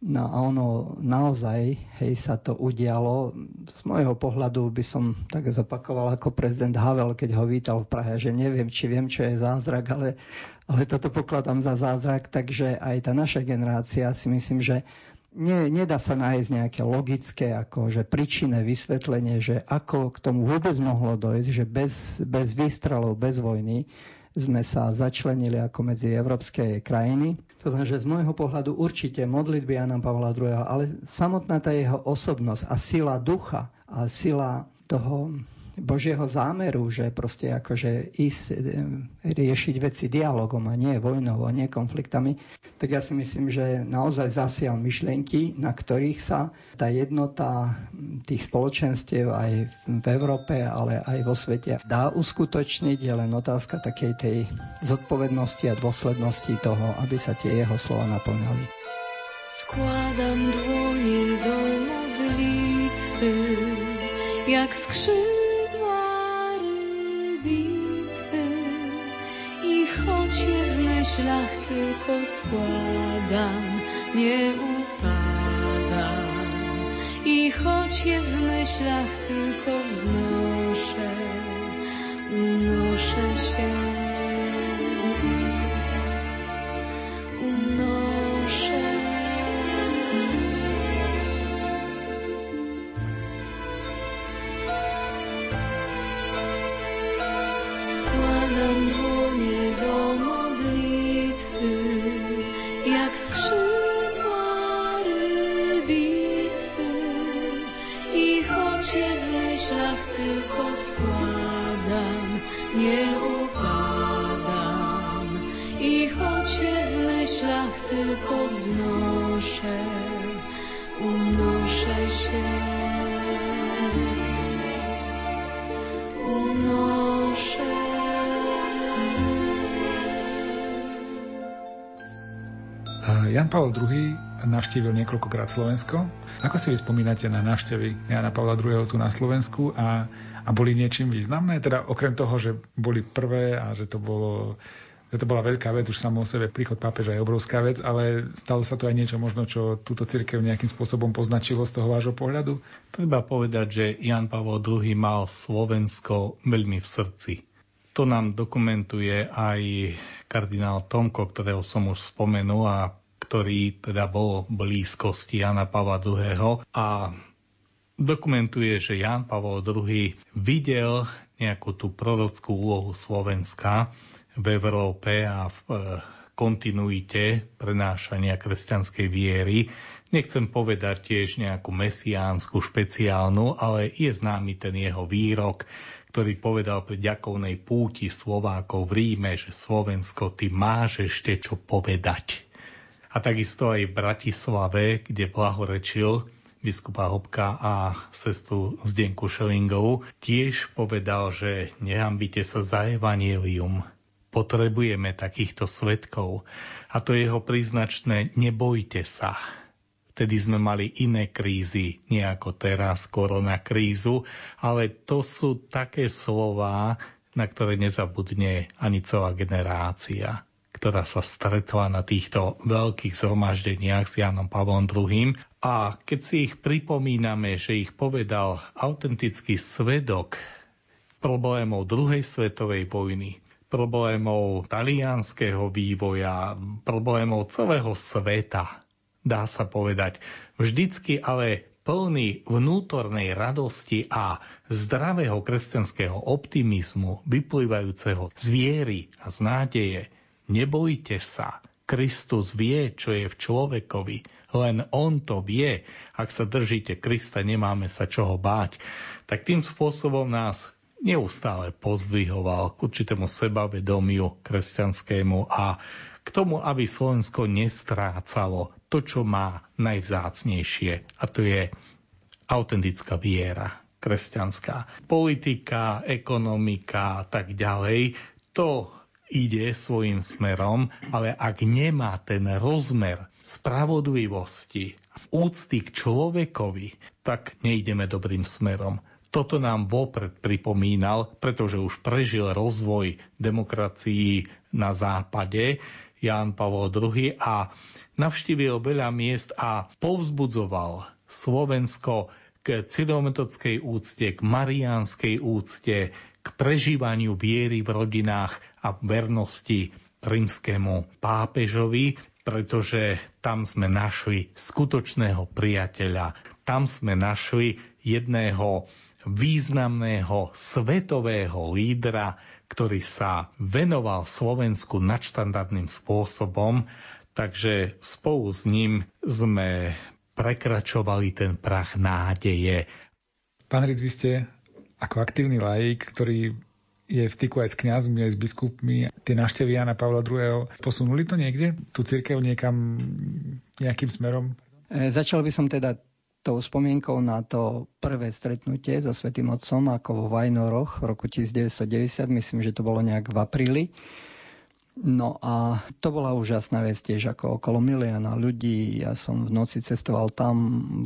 No a ono naozaj, hej, sa to udialo. Z môjho pohľadu by som tak zopakoval ako prezident Havel, keď ho vítal v Prahe, že neviem, či viem, čo je zázrak, ale, ale toto pokladám za zázrak, takže aj tá naša generácia si myslím, že nie, nedá sa nájsť nejaké logické ako, že príčinné vysvetlenie, že ako k tomu vôbec mohlo dojsť, že bez, bez výstrelov, bez vojny sme sa začlenili ako medzi európske krajiny. To znamená, že z môjho pohľadu určite modlitby Jana Pavla II, ale samotná tá jeho osobnosť a sila ducha a sila toho Božieho zámeru, že proste akože ísť e, riešiť veci dialogom a nie vojnou a nie konfliktami, tak ja si myslím, že naozaj zasial myšlienky, na ktorých sa tá jednota tých spoločenstiev aj v Európe, ale aj vo svete dá uskutočniť. Je len otázka takej tej zodpovednosti a dôslednosti toho, aby sa tie jeho slova naplňali. Składam dłonie do modlitwy, jak skrzydła myślach tylko składam, nie upadam. I choć je w myślach tylko wznoszę, unoszę się. Pavel II navštívil niekoľkokrát Slovensko. Ako si vy spomínate na návštevy Jana Pavla II tu na Slovensku a, a boli niečím významné? Teda okrem toho, že boli prvé a že to bolo že to bola veľká vec, už samo o sebe príchod pápeža je obrovská vec, ale stalo sa tu aj niečo možno, čo túto cirkev nejakým spôsobom poznačilo z toho vášho pohľadu? Treba povedať, že Jan Pavel II mal Slovensko veľmi v srdci. To nám dokumentuje aj kardinál Tomko, ktorého som už spomenul a ktorý teda bol blízkosti Jana Pavla II. A dokumentuje, že Jan Pavel II videl nejakú tú prorockú úlohu Slovenska v Európe a v e, kontinuite prenášania kresťanskej viery. Nechcem povedať tiež nejakú mesiánsku, špeciálnu, ale je známy ten jeho výrok, ktorý povedal pri ďakovnej púti Slovákov v Ríme, že Slovensko, ty máš ešte čo povedať a takisto aj v Bratislave, kde blahorečil biskupa Hopka a sestru Zdenku Šelingovú, tiež povedal, že nehambite sa za evanílium. Potrebujeme takýchto svetkov. A to jeho príznačné nebojte sa. Vtedy sme mali iné krízy, nie ako teraz, korona krízu, ale to sú také slová, na ktoré nezabudne ani celá generácia ktorá sa stretla na týchto veľkých zhromaždeniach s Jánom Pavlom II. A keď si ich pripomíname, že ich povedal autentický svedok problémov druhej svetovej vojny, problémov talianského vývoja, problémov celého sveta, dá sa povedať. Vždycky ale plný vnútornej radosti a zdravého kresťanského optimizmu, vyplývajúceho z viery a z nádeje, Nebojte sa. Kristus vie, čo je v človekovi. Len On to vie. Ak sa držíte Krista, nemáme sa čoho báť. Tak tým spôsobom nás neustále pozdvihoval k určitému sebavedomiu kresťanskému a k tomu, aby Slovensko nestrácalo to, čo má najvzácnejšie. A to je autentická viera kresťanská. Politika, ekonomika a tak ďalej, to ide svojim smerom, ale ak nemá ten rozmer spravodlivosti, úcty k človekovi, tak nejdeme dobrým smerom. Toto nám vopred pripomínal, pretože už prežil rozvoj demokracií na západe Ján Pavol II a navštívil veľa miest a povzbudzoval Slovensko k cidometodskej úcte, k mariánskej úcte, k prežívaniu viery v rodinách a vernosti rímskému pápežovi, pretože tam sme našli skutočného priateľa. Tam sme našli jedného významného svetového lídra, ktorý sa venoval Slovensku nadštandardným spôsobom, takže spolu s ním sme prekračovali ten prach nádeje. Pán Ric, vy ste ako aktívny laik, ktorý je v styku aj s kňazmi, aj s biskupmi. Tie návštevy Jana Pavla II. posunuli to niekde? Tu církev niekam nejakým smerom? E, začal by som teda tou spomienkou na to prvé stretnutie so Svetým Otcom ako vo Vajnoroch v roku 1990, myslím, že to bolo nejak v apríli. No a to bola úžasná vec tiež, ako okolo milióna ľudí. Ja som v noci cestoval tam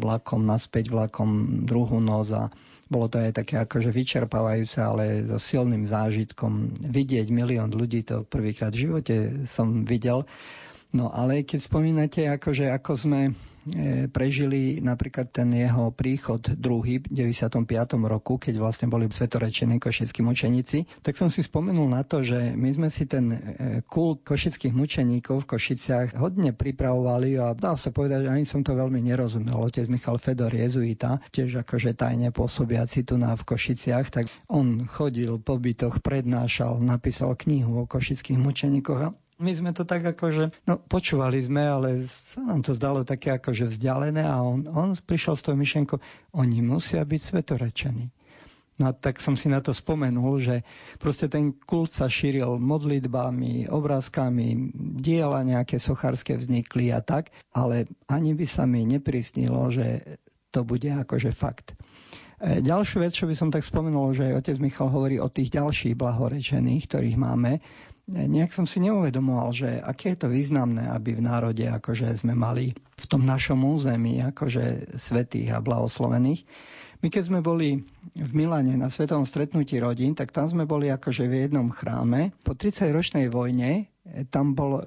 vlakom, naspäť vlakom druhú noc a bolo to aj také akože vyčerpávajúce, ale so silným zážitkom. Vidieť milión ľudí, to prvýkrát v živote som videl. No ale keď spomínate, akože ako sme E, prežili napríklad ten jeho príchod druhý v 95. roku, keď vlastne boli svetorečení košickí mučeníci, tak som si spomenul na to, že my sme si ten e, kult košických mučeníkov v Košiciach hodne pripravovali a dá sa povedať, že ani som to veľmi nerozumel. Otec Michal Fedor, jezuita, tiež akože tajne pôsobiaci tu na v Košiciach, tak on chodil po bytoch, prednášal, napísal knihu o košických mučeníkoch my sme to tak akože, no počúvali sme, ale sa nám to zdalo také akože vzdialené a on, on prišiel s tou myšlenkou, oni musia byť svetorečení. No tak som si na to spomenul, že proste ten kult sa šíril modlitbami, obrázkami, diela nejaké sochárske vznikli a tak, ale ani by sa mi neprisnilo, že to bude akože fakt. E, ďalšiu vec, čo by som tak spomenul, že otec Michal hovorí o tých ďalších blahorečených, ktorých máme, nejak som si neuvedomoval, že aké je to významné, aby v národe akože sme mali v tom našom území akože svetých a blahoslovených. My keď sme boli v Milane na svetovom stretnutí rodín, tak tam sme boli akože v jednom chráme. Po 30-ročnej vojne e, tam bol e,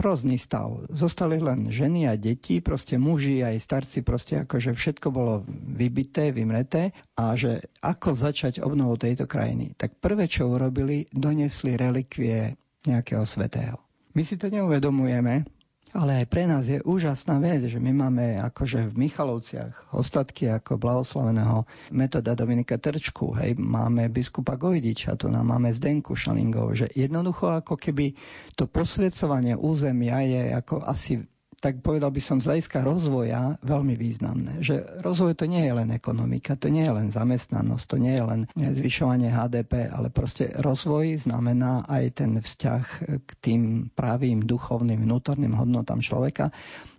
hrozný stav. Zostali len ženy a deti, proste muži aj starci, proste akože všetko bolo vybité, vymreté a že ako začať obnovu tejto krajiny. Tak prvé, čo urobili, donesli relikvie nejakého svetého. My si to neuvedomujeme, ale aj pre nás je úžasná vec, že my máme akože v Michalovciach ostatky ako blahoslaveného metoda Dominika Trčku, hej, máme biskupa Gojdiča, tu nám máme Zdenku Šalingov, že jednoducho ako keby to posvedcovanie územia je ako asi tak povedal by som z hľadiska rozvoja veľmi významné. Že rozvoj to nie je len ekonomika, to nie je len zamestnanosť, to nie je len zvyšovanie HDP, ale proste rozvoj znamená aj ten vzťah k tým pravým duchovným vnútorným hodnotám človeka.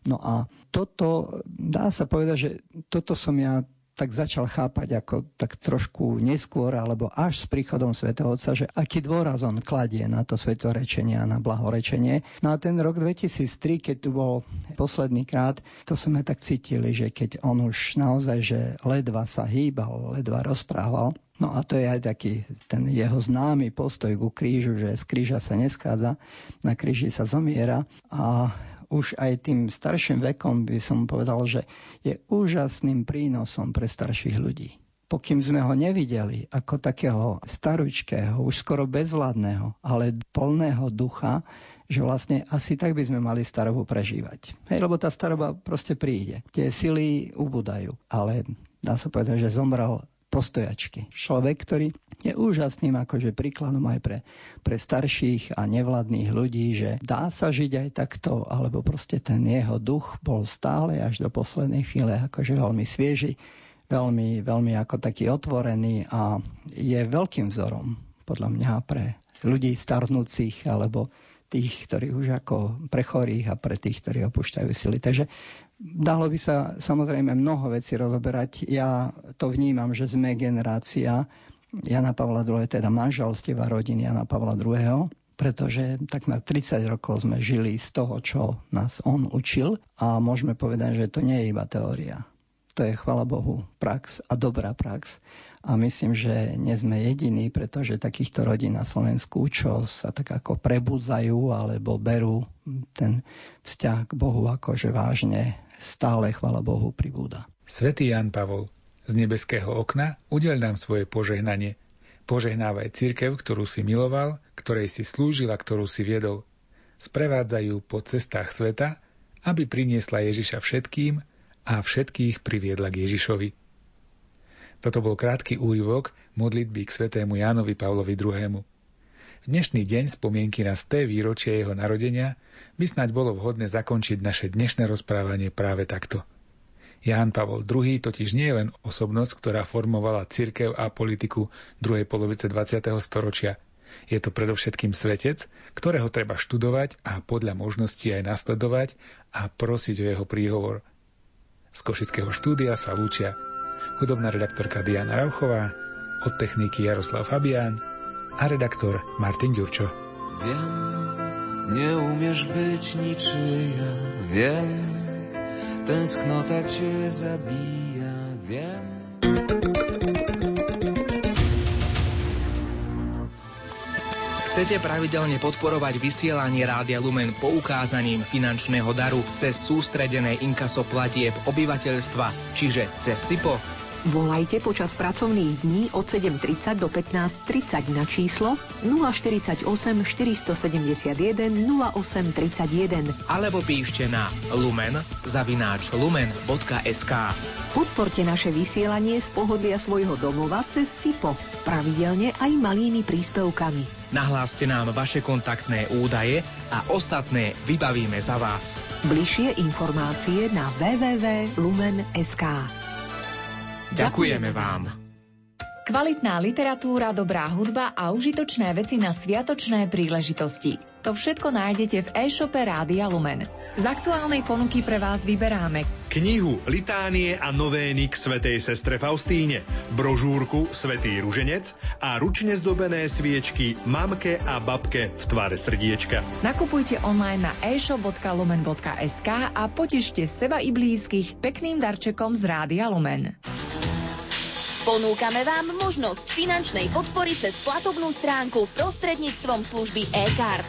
No a toto, dá sa povedať, že toto som ja tak začal chápať ako tak trošku neskôr alebo až s príchodom svätého Otca, že aký dôraz on kladie na to svetorečenie a na blahorečenie. No a ten rok 2003, keď tu bol posledný krát, to sme tak cítili, že keď on už naozaj, že ledva sa hýbal, ledva rozprával, No a to je aj taký ten jeho známy postoj ku krížu, že z kríža sa neskádza, na kríži sa zomiera a už aj tým starším vekom by som povedal, že je úžasným prínosom pre starších ľudí. Pokým sme ho nevideli ako takého staručkého, už skoro bezvládneho, ale plného ducha, že vlastne asi tak by sme mali starobu prežívať. Hej, lebo tá staroba proste príde. Tie sily ubúdajú. Ale dá sa povedať, že zomrel postojačky. Človek, ktorý je úžasným akože príkladom aj pre, pre starších a nevladných ľudí, že dá sa žiť aj takto, alebo proste ten jeho duch bol stále až do poslednej chvíle akože veľmi svieži, veľmi, veľmi ako taký otvorený a je veľkým vzorom podľa mňa pre ľudí starnúcich alebo tých, ktorí už ako pre chorých a pre tých, ktorí opúšťajú sily. Takže dalo by sa samozrejme mnoho vecí rozoberať. Ja to vnímam, že sme generácia Jana Pavla II, teda manželsteva rodiny Jana Pavla II, pretože takmer 30 rokov sme žili z toho, čo nás on učil a môžeme povedať, že to nie je iba teória. To je, chvala Bohu, prax a dobrá prax a myslím, že nie sme jediní, pretože takýchto rodín na Slovensku, čo sa tak ako prebudzajú alebo berú ten vzťah k Bohu akože vážne, stále, chvala Bohu, pribúda. Svetý Jan Pavol, z nebeského okna udeľ nám svoje požehnanie. Požehnávaj církev, ktorú si miloval, ktorej si slúžil a ktorú si viedol. Sprevádzajú po cestách sveta, aby priniesla Ježiša všetkým a všetkých priviedla k Ježišovi. Toto bol krátky úryvok modlitby k svetému Jánovi Pavlovi II. Dnešný deň spomienky na sté výročie jeho narodenia by snáď bolo vhodné zakončiť naše dnešné rozprávanie práve takto. Ján Pavol II totiž nie je len osobnosť, ktorá formovala cirkev a politiku druhej polovice 20. storočia. Je to predovšetkým svetec, ktorého treba študovať a podľa možností aj nasledovať a prosiť o jeho príhovor. Z Košického štúdia sa lúčia hudobná redaktorka Diana Rauchová, od techniky Jaroslav Fabián a redaktor Martin Ďurčo. Viem, neumiesz być niczyja, wiem, tęsknota cię zabija, wiem. Chcete pravidelne podporovať vysielanie Rádia Lumen poukázaním finančného daru cez sústredené inkaso platieb obyvateľstva, čiže cez SIPO? Volajte počas pracovných dní od 7.30 do 15.30 na číslo 048 471 0831 alebo píšte na lumen zavináč lumen.sk Podporte naše vysielanie z pohodlia svojho domova cez SIPO, pravidelne aj malými príspevkami. Nahláste nám vaše kontaktné údaje a ostatné vybavíme za vás. Bližšie informácie na www.lumen.sk Ďakujeme vám. Kvalitná literatúra, dobrá hudba a užitočné veci na sviatočné príležitosti. To všetko nájdete v e-shope Rádia Lumen. Z aktuálnej ponuky pre vás vyberáme knihu Litánie a novény k svetej sestre Faustíne, brožúrku Svetý ruženec a ručne zdobené sviečky mamke a babke v tvare srdiečka. Nakupujte online na e-shop.lumen.sk a potešte seba i blízkych pekným darčekom z Rádia Lumen. Ponúkame vám možnosť finančnej podpory cez platobnú stránku prostredníctvom služby e-card.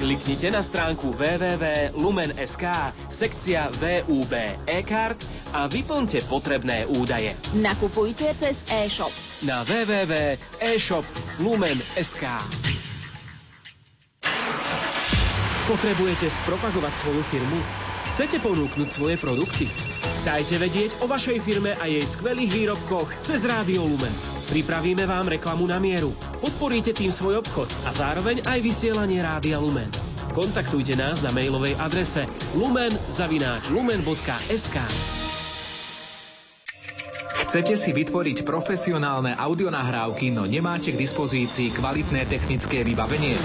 Kliknite na stránku www.lumen.sk, sekcia VUB e-card a vyplňte potrebné údaje. Nakupujte cez e-shop na www.eshop.lumen.sk. Potrebujete spropagovať svoju firmu? Chcete ponúknuť svoje produkty? Dajte vedieť o vašej firme a jej skvelých výrobkoch cez Rádio Lumen. Pripravíme vám reklamu na mieru. Podporíte tým svoj obchod a zároveň aj vysielanie Rádia Lumen. Kontaktujte nás na mailovej adrese lumen.lumen.sk Chcete si vytvoriť profesionálne audionahrávky, no nemáte k dispozícii kvalitné technické vybavenie?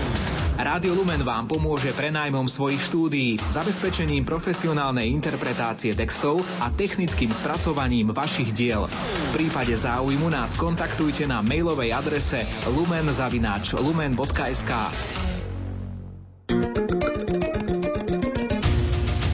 Rádio Lumen vám pomôže prenajmom svojich štúdií, zabezpečením profesionálnej interpretácie textov a technickým spracovaním vašich diel. V prípade záujmu nás kontaktujte na mailovej adrese lumen.lumen.sk